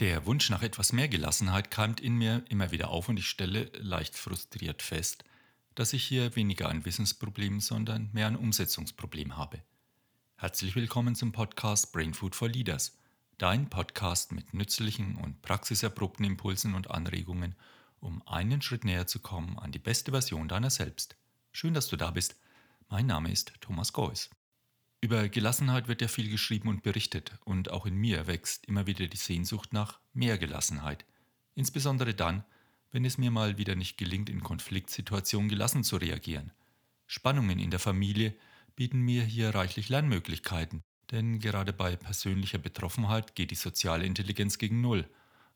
Der Wunsch nach etwas mehr Gelassenheit keimt in mir immer wieder auf und ich stelle leicht frustriert fest, dass ich hier weniger ein Wissensproblem, sondern mehr ein Umsetzungsproblem habe. Herzlich willkommen zum Podcast Brain Food for Leaders, dein Podcast mit nützlichen und praxiserprobten Impulsen und Anregungen, um einen Schritt näher zu kommen an die beste Version deiner selbst. Schön, dass du da bist. Mein Name ist Thomas Geuss. Über Gelassenheit wird ja viel geschrieben und berichtet, und auch in mir wächst immer wieder die Sehnsucht nach mehr Gelassenheit. Insbesondere dann, wenn es mir mal wieder nicht gelingt, in Konfliktsituationen gelassen zu reagieren. Spannungen in der Familie bieten mir hier reichlich Lernmöglichkeiten, denn gerade bei persönlicher Betroffenheit geht die soziale Intelligenz gegen Null.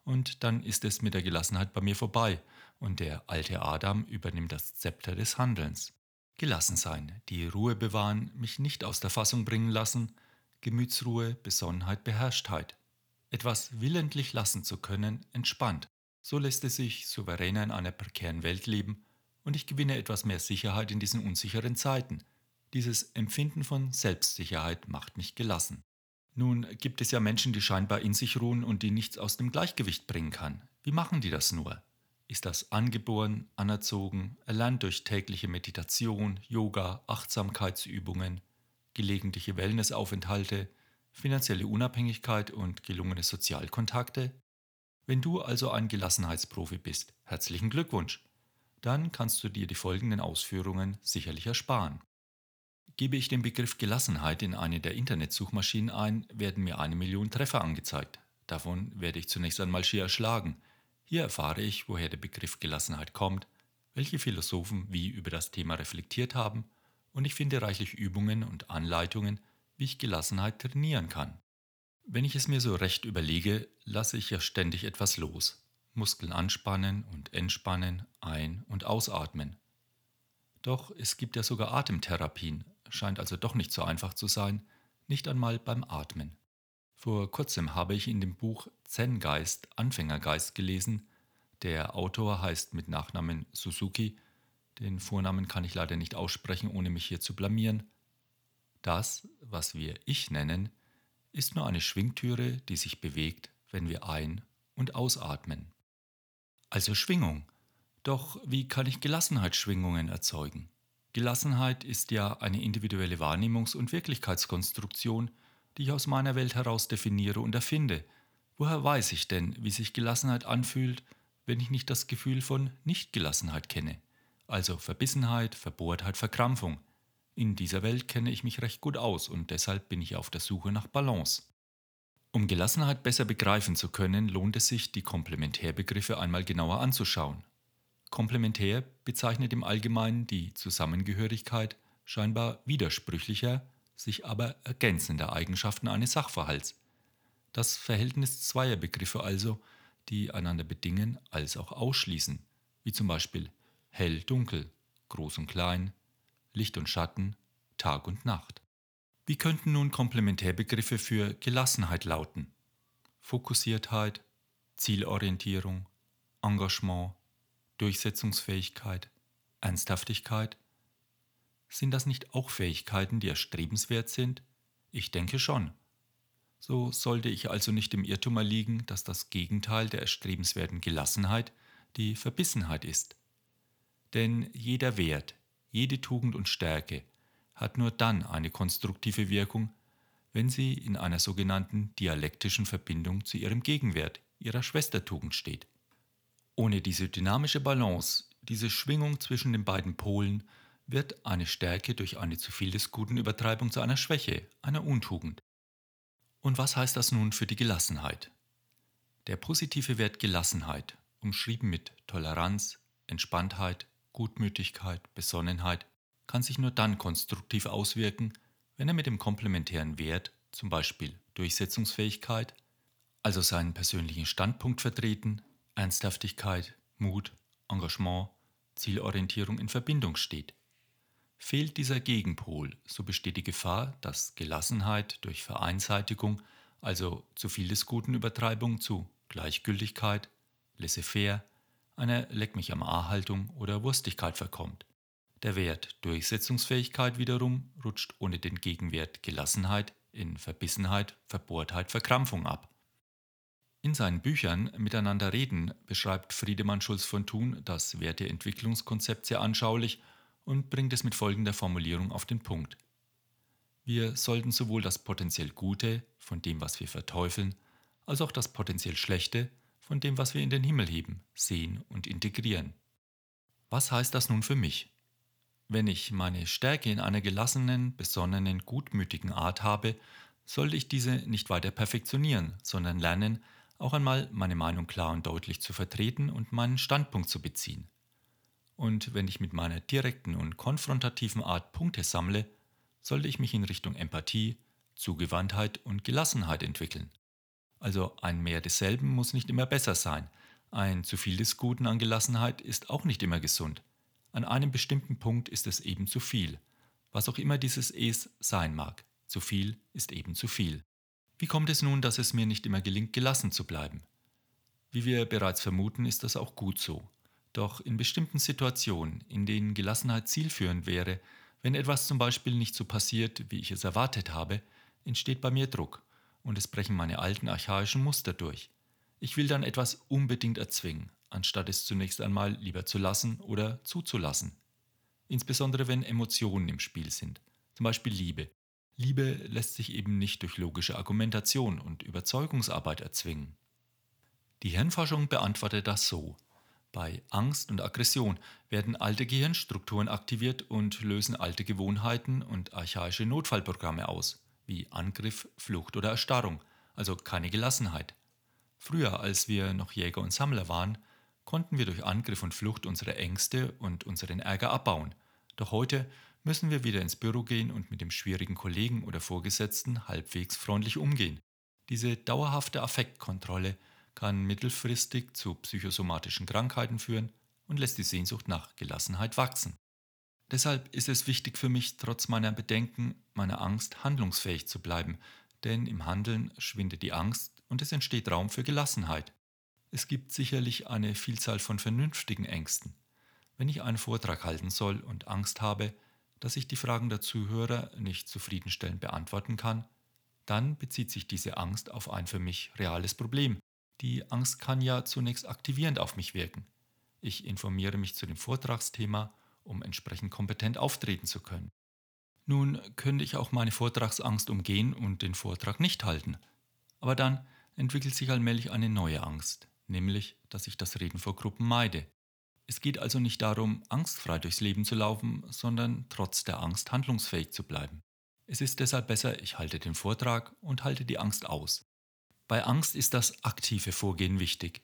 Und dann ist es mit der Gelassenheit bei mir vorbei und der alte Adam übernimmt das Zepter des Handelns. Gelassen sein, die Ruhe bewahren, mich nicht aus der Fassung bringen lassen, Gemütsruhe, Besonnenheit, Beherrschtheit. Etwas willentlich lassen zu können, entspannt. So lässt es sich souveräner in einer prekären Welt leben und ich gewinne etwas mehr Sicherheit in diesen unsicheren Zeiten. Dieses Empfinden von Selbstsicherheit macht mich gelassen. Nun gibt es ja Menschen, die scheinbar in sich ruhen und die nichts aus dem Gleichgewicht bringen kann. Wie machen die das nur? Ist das angeboren, anerzogen, erlernt durch tägliche Meditation, Yoga, Achtsamkeitsübungen, gelegentliche Wellnessaufenthalte, finanzielle Unabhängigkeit und gelungene Sozialkontakte? Wenn du also ein Gelassenheitsprofi bist, herzlichen Glückwunsch. Dann kannst du dir die folgenden Ausführungen sicherlich ersparen. Gebe ich den Begriff Gelassenheit in eine der Internetsuchmaschinen ein, werden mir eine Million Treffer angezeigt. Davon werde ich zunächst einmal schier erschlagen. Hier erfahre ich, woher der Begriff Gelassenheit kommt, welche Philosophen wie über das Thema reflektiert haben, und ich finde reichlich Übungen und Anleitungen, wie ich Gelassenheit trainieren kann. Wenn ich es mir so recht überlege, lasse ich ja ständig etwas los. Muskeln anspannen und entspannen, ein- und ausatmen. Doch es gibt ja sogar Atemtherapien, scheint also doch nicht so einfach zu sein, nicht einmal beim Atmen. Vor kurzem habe ich in dem Buch Zen-Geist, Anfängergeist gelesen. Der Autor heißt mit Nachnamen Suzuki. Den Vornamen kann ich leider nicht aussprechen, ohne mich hier zu blamieren. Das, was wir Ich nennen, ist nur eine Schwingtüre, die sich bewegt, wenn wir ein- und ausatmen. Also Schwingung. Doch wie kann ich Gelassenheitsschwingungen erzeugen? Gelassenheit ist ja eine individuelle Wahrnehmungs- und Wirklichkeitskonstruktion, die ich aus meiner Welt heraus definiere und erfinde. Woher weiß ich denn, wie sich Gelassenheit anfühlt, wenn ich nicht das Gefühl von Nichtgelassenheit kenne? Also Verbissenheit, Verbohrtheit, Verkrampfung. In dieser Welt kenne ich mich recht gut aus und deshalb bin ich auf der Suche nach Balance. Um Gelassenheit besser begreifen zu können, lohnt es sich, die Komplementärbegriffe einmal genauer anzuschauen. Komplementär bezeichnet im Allgemeinen die Zusammengehörigkeit scheinbar widersprüchlicher, sich aber ergänzende Eigenschaften eines Sachverhalts. Das Verhältnis zweier Begriffe also, die einander bedingen als auch ausschließen, wie zum Beispiel hell-dunkel, groß und klein, Licht und Schatten, Tag und Nacht. Wie könnten nun Komplementärbegriffe für Gelassenheit lauten? Fokussiertheit, Zielorientierung, Engagement, Durchsetzungsfähigkeit, Ernsthaftigkeit, sind das nicht auch Fähigkeiten, die erstrebenswert sind? Ich denke schon. So sollte ich also nicht im Irrtum erliegen, dass das Gegenteil der erstrebenswerten Gelassenheit die Verbissenheit ist. Denn jeder Wert, jede Tugend und Stärke hat nur dann eine konstruktive Wirkung, wenn sie in einer sogenannten dialektischen Verbindung zu ihrem Gegenwert, ihrer Schwestertugend steht. Ohne diese dynamische Balance, diese Schwingung zwischen den beiden Polen, wird eine Stärke durch eine zu viel des Guten Übertreibung zu einer Schwäche, einer Untugend. Und was heißt das nun für die Gelassenheit? Der positive Wert Gelassenheit, umschrieben mit Toleranz, Entspanntheit, Gutmütigkeit, Besonnenheit, kann sich nur dann konstruktiv auswirken, wenn er mit dem komplementären Wert, zum Beispiel Durchsetzungsfähigkeit, also seinen persönlichen Standpunkt vertreten, Ernsthaftigkeit, Mut, Engagement, Zielorientierung in Verbindung steht. Fehlt dieser Gegenpol, so besteht die Gefahr, dass Gelassenheit durch Vereinseitigung, also zu viel des Guten Übertreibung zu Gleichgültigkeit, laissez-faire, einer Leck mich am A-Haltung oder Wurstigkeit verkommt. Der Wert Durchsetzungsfähigkeit wiederum rutscht ohne den Gegenwert Gelassenheit in Verbissenheit, Verbohrtheit, Verkrampfung ab. In seinen Büchern Miteinander reden beschreibt Friedemann Schulz von Thun das Werteentwicklungskonzept sehr anschaulich und bringt es mit folgender Formulierung auf den Punkt. Wir sollten sowohl das potenziell Gute von dem, was wir verteufeln, als auch das potenziell Schlechte von dem, was wir in den Himmel heben, sehen und integrieren. Was heißt das nun für mich? Wenn ich meine Stärke in einer gelassenen, besonnenen, gutmütigen Art habe, sollte ich diese nicht weiter perfektionieren, sondern lernen, auch einmal meine Meinung klar und deutlich zu vertreten und meinen Standpunkt zu beziehen. Und wenn ich mit meiner direkten und konfrontativen Art Punkte sammle, sollte ich mich in Richtung Empathie, Zugewandtheit und Gelassenheit entwickeln. Also ein Mehr desselben muss nicht immer besser sein. Ein zu viel des Guten an Gelassenheit ist auch nicht immer gesund. An einem bestimmten Punkt ist es eben zu viel. Was auch immer dieses Es sein mag. Zu viel ist eben zu viel. Wie kommt es nun, dass es mir nicht immer gelingt, gelassen zu bleiben? Wie wir bereits vermuten, ist das auch gut so. Doch in bestimmten Situationen, in denen Gelassenheit zielführend wäre, wenn etwas zum Beispiel nicht so passiert, wie ich es erwartet habe, entsteht bei mir Druck und es brechen meine alten archaischen Muster durch. Ich will dann etwas unbedingt erzwingen, anstatt es zunächst einmal lieber zu lassen oder zuzulassen. Insbesondere wenn Emotionen im Spiel sind, zum Beispiel Liebe. Liebe lässt sich eben nicht durch logische Argumentation und Überzeugungsarbeit erzwingen. Die Hirnforschung beantwortet das so. Bei Angst und Aggression werden alte Gehirnstrukturen aktiviert und lösen alte Gewohnheiten und archaische Notfallprogramme aus, wie Angriff, Flucht oder Erstarrung, also keine Gelassenheit. Früher, als wir noch Jäger und Sammler waren, konnten wir durch Angriff und Flucht unsere Ängste und unseren Ärger abbauen. Doch heute müssen wir wieder ins Büro gehen und mit dem schwierigen Kollegen oder Vorgesetzten halbwegs freundlich umgehen. Diese dauerhafte Affektkontrolle kann mittelfristig zu psychosomatischen Krankheiten führen und lässt die Sehnsucht nach Gelassenheit wachsen. Deshalb ist es wichtig für mich, trotz meiner Bedenken, meiner Angst handlungsfähig zu bleiben, denn im Handeln schwindet die Angst und es entsteht Raum für Gelassenheit. Es gibt sicherlich eine Vielzahl von vernünftigen Ängsten. Wenn ich einen Vortrag halten soll und Angst habe, dass ich die Fragen der Zuhörer nicht zufriedenstellend beantworten kann, dann bezieht sich diese Angst auf ein für mich reales Problem, die Angst kann ja zunächst aktivierend auf mich wirken. Ich informiere mich zu dem Vortragsthema, um entsprechend kompetent auftreten zu können. Nun könnte ich auch meine Vortragsangst umgehen und den Vortrag nicht halten. Aber dann entwickelt sich allmählich eine neue Angst, nämlich, dass ich das Reden vor Gruppen meide. Es geht also nicht darum, angstfrei durchs Leben zu laufen, sondern trotz der Angst handlungsfähig zu bleiben. Es ist deshalb besser, ich halte den Vortrag und halte die Angst aus. Bei Angst ist das aktive Vorgehen wichtig.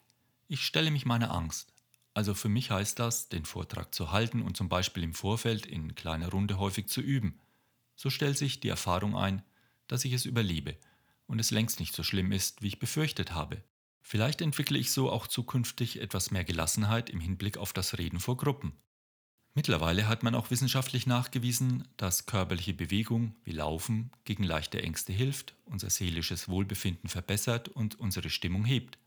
Ich stelle mich meiner Angst. Also für mich heißt das, den Vortrag zu halten und zum Beispiel im Vorfeld in kleiner Runde häufig zu üben. So stellt sich die Erfahrung ein, dass ich es überlebe und es längst nicht so schlimm ist, wie ich befürchtet habe. Vielleicht entwickle ich so auch zukünftig etwas mehr Gelassenheit im Hinblick auf das Reden vor Gruppen. Mittlerweile hat man auch wissenschaftlich nachgewiesen, dass körperliche Bewegung wie Laufen gegen leichte Ängste hilft, unser seelisches Wohlbefinden verbessert und unsere Stimmung hebt.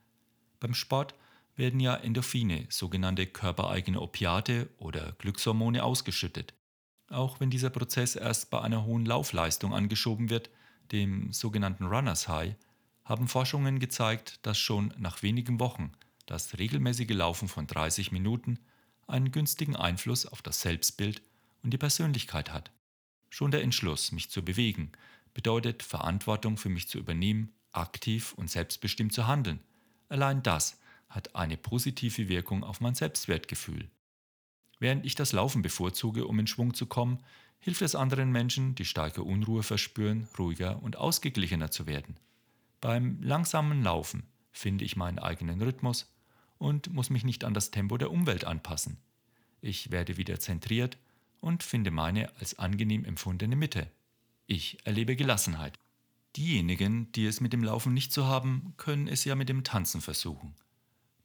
Beim Sport werden ja Endorphine, sogenannte körpereigene Opiate oder Glückshormone ausgeschüttet. Auch wenn dieser Prozess erst bei einer hohen Laufleistung angeschoben wird, dem sogenannten Runners High, haben Forschungen gezeigt, dass schon nach wenigen Wochen das regelmäßige Laufen von 30 Minuten einen günstigen Einfluss auf das Selbstbild und die Persönlichkeit hat. Schon der Entschluss, mich zu bewegen, bedeutet Verantwortung für mich zu übernehmen, aktiv und selbstbestimmt zu handeln. Allein das hat eine positive Wirkung auf mein Selbstwertgefühl. Während ich das Laufen bevorzuge, um in Schwung zu kommen, hilft es anderen Menschen, die starke Unruhe verspüren, ruhiger und ausgeglichener zu werden. Beim langsamen Laufen finde ich meinen eigenen Rhythmus und muss mich nicht an das Tempo der Umwelt anpassen. Ich werde wieder zentriert und finde meine als angenehm empfundene Mitte. Ich erlebe Gelassenheit. Diejenigen, die es mit dem Laufen nicht so haben, können es ja mit dem Tanzen versuchen.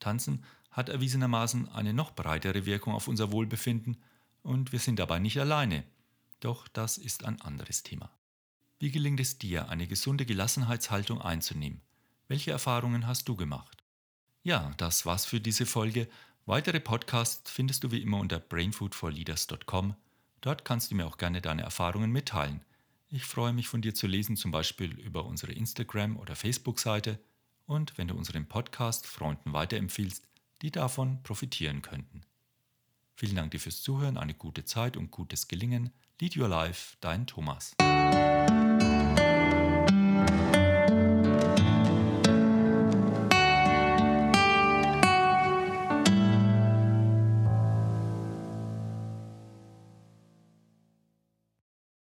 Tanzen hat erwiesenermaßen eine noch breitere Wirkung auf unser Wohlbefinden und wir sind dabei nicht alleine. Doch das ist ein anderes Thema. Wie gelingt es dir, eine gesunde Gelassenheitshaltung einzunehmen? Welche Erfahrungen hast du gemacht? Ja, das war's für diese Folge. Weitere Podcasts findest du wie immer unter brainfoodforleaders.com. Dort kannst du mir auch gerne deine Erfahrungen mitteilen. Ich freue mich von dir zu lesen, zum Beispiel über unsere Instagram- oder Facebook-Seite. und wenn du unseren Podcast Freunden weiterempfiehlst, die davon profitieren könnten. Vielen Dank dir fürs Zuhören, eine gute Zeit und gutes Gelingen. Lead Your Life, dein Thomas.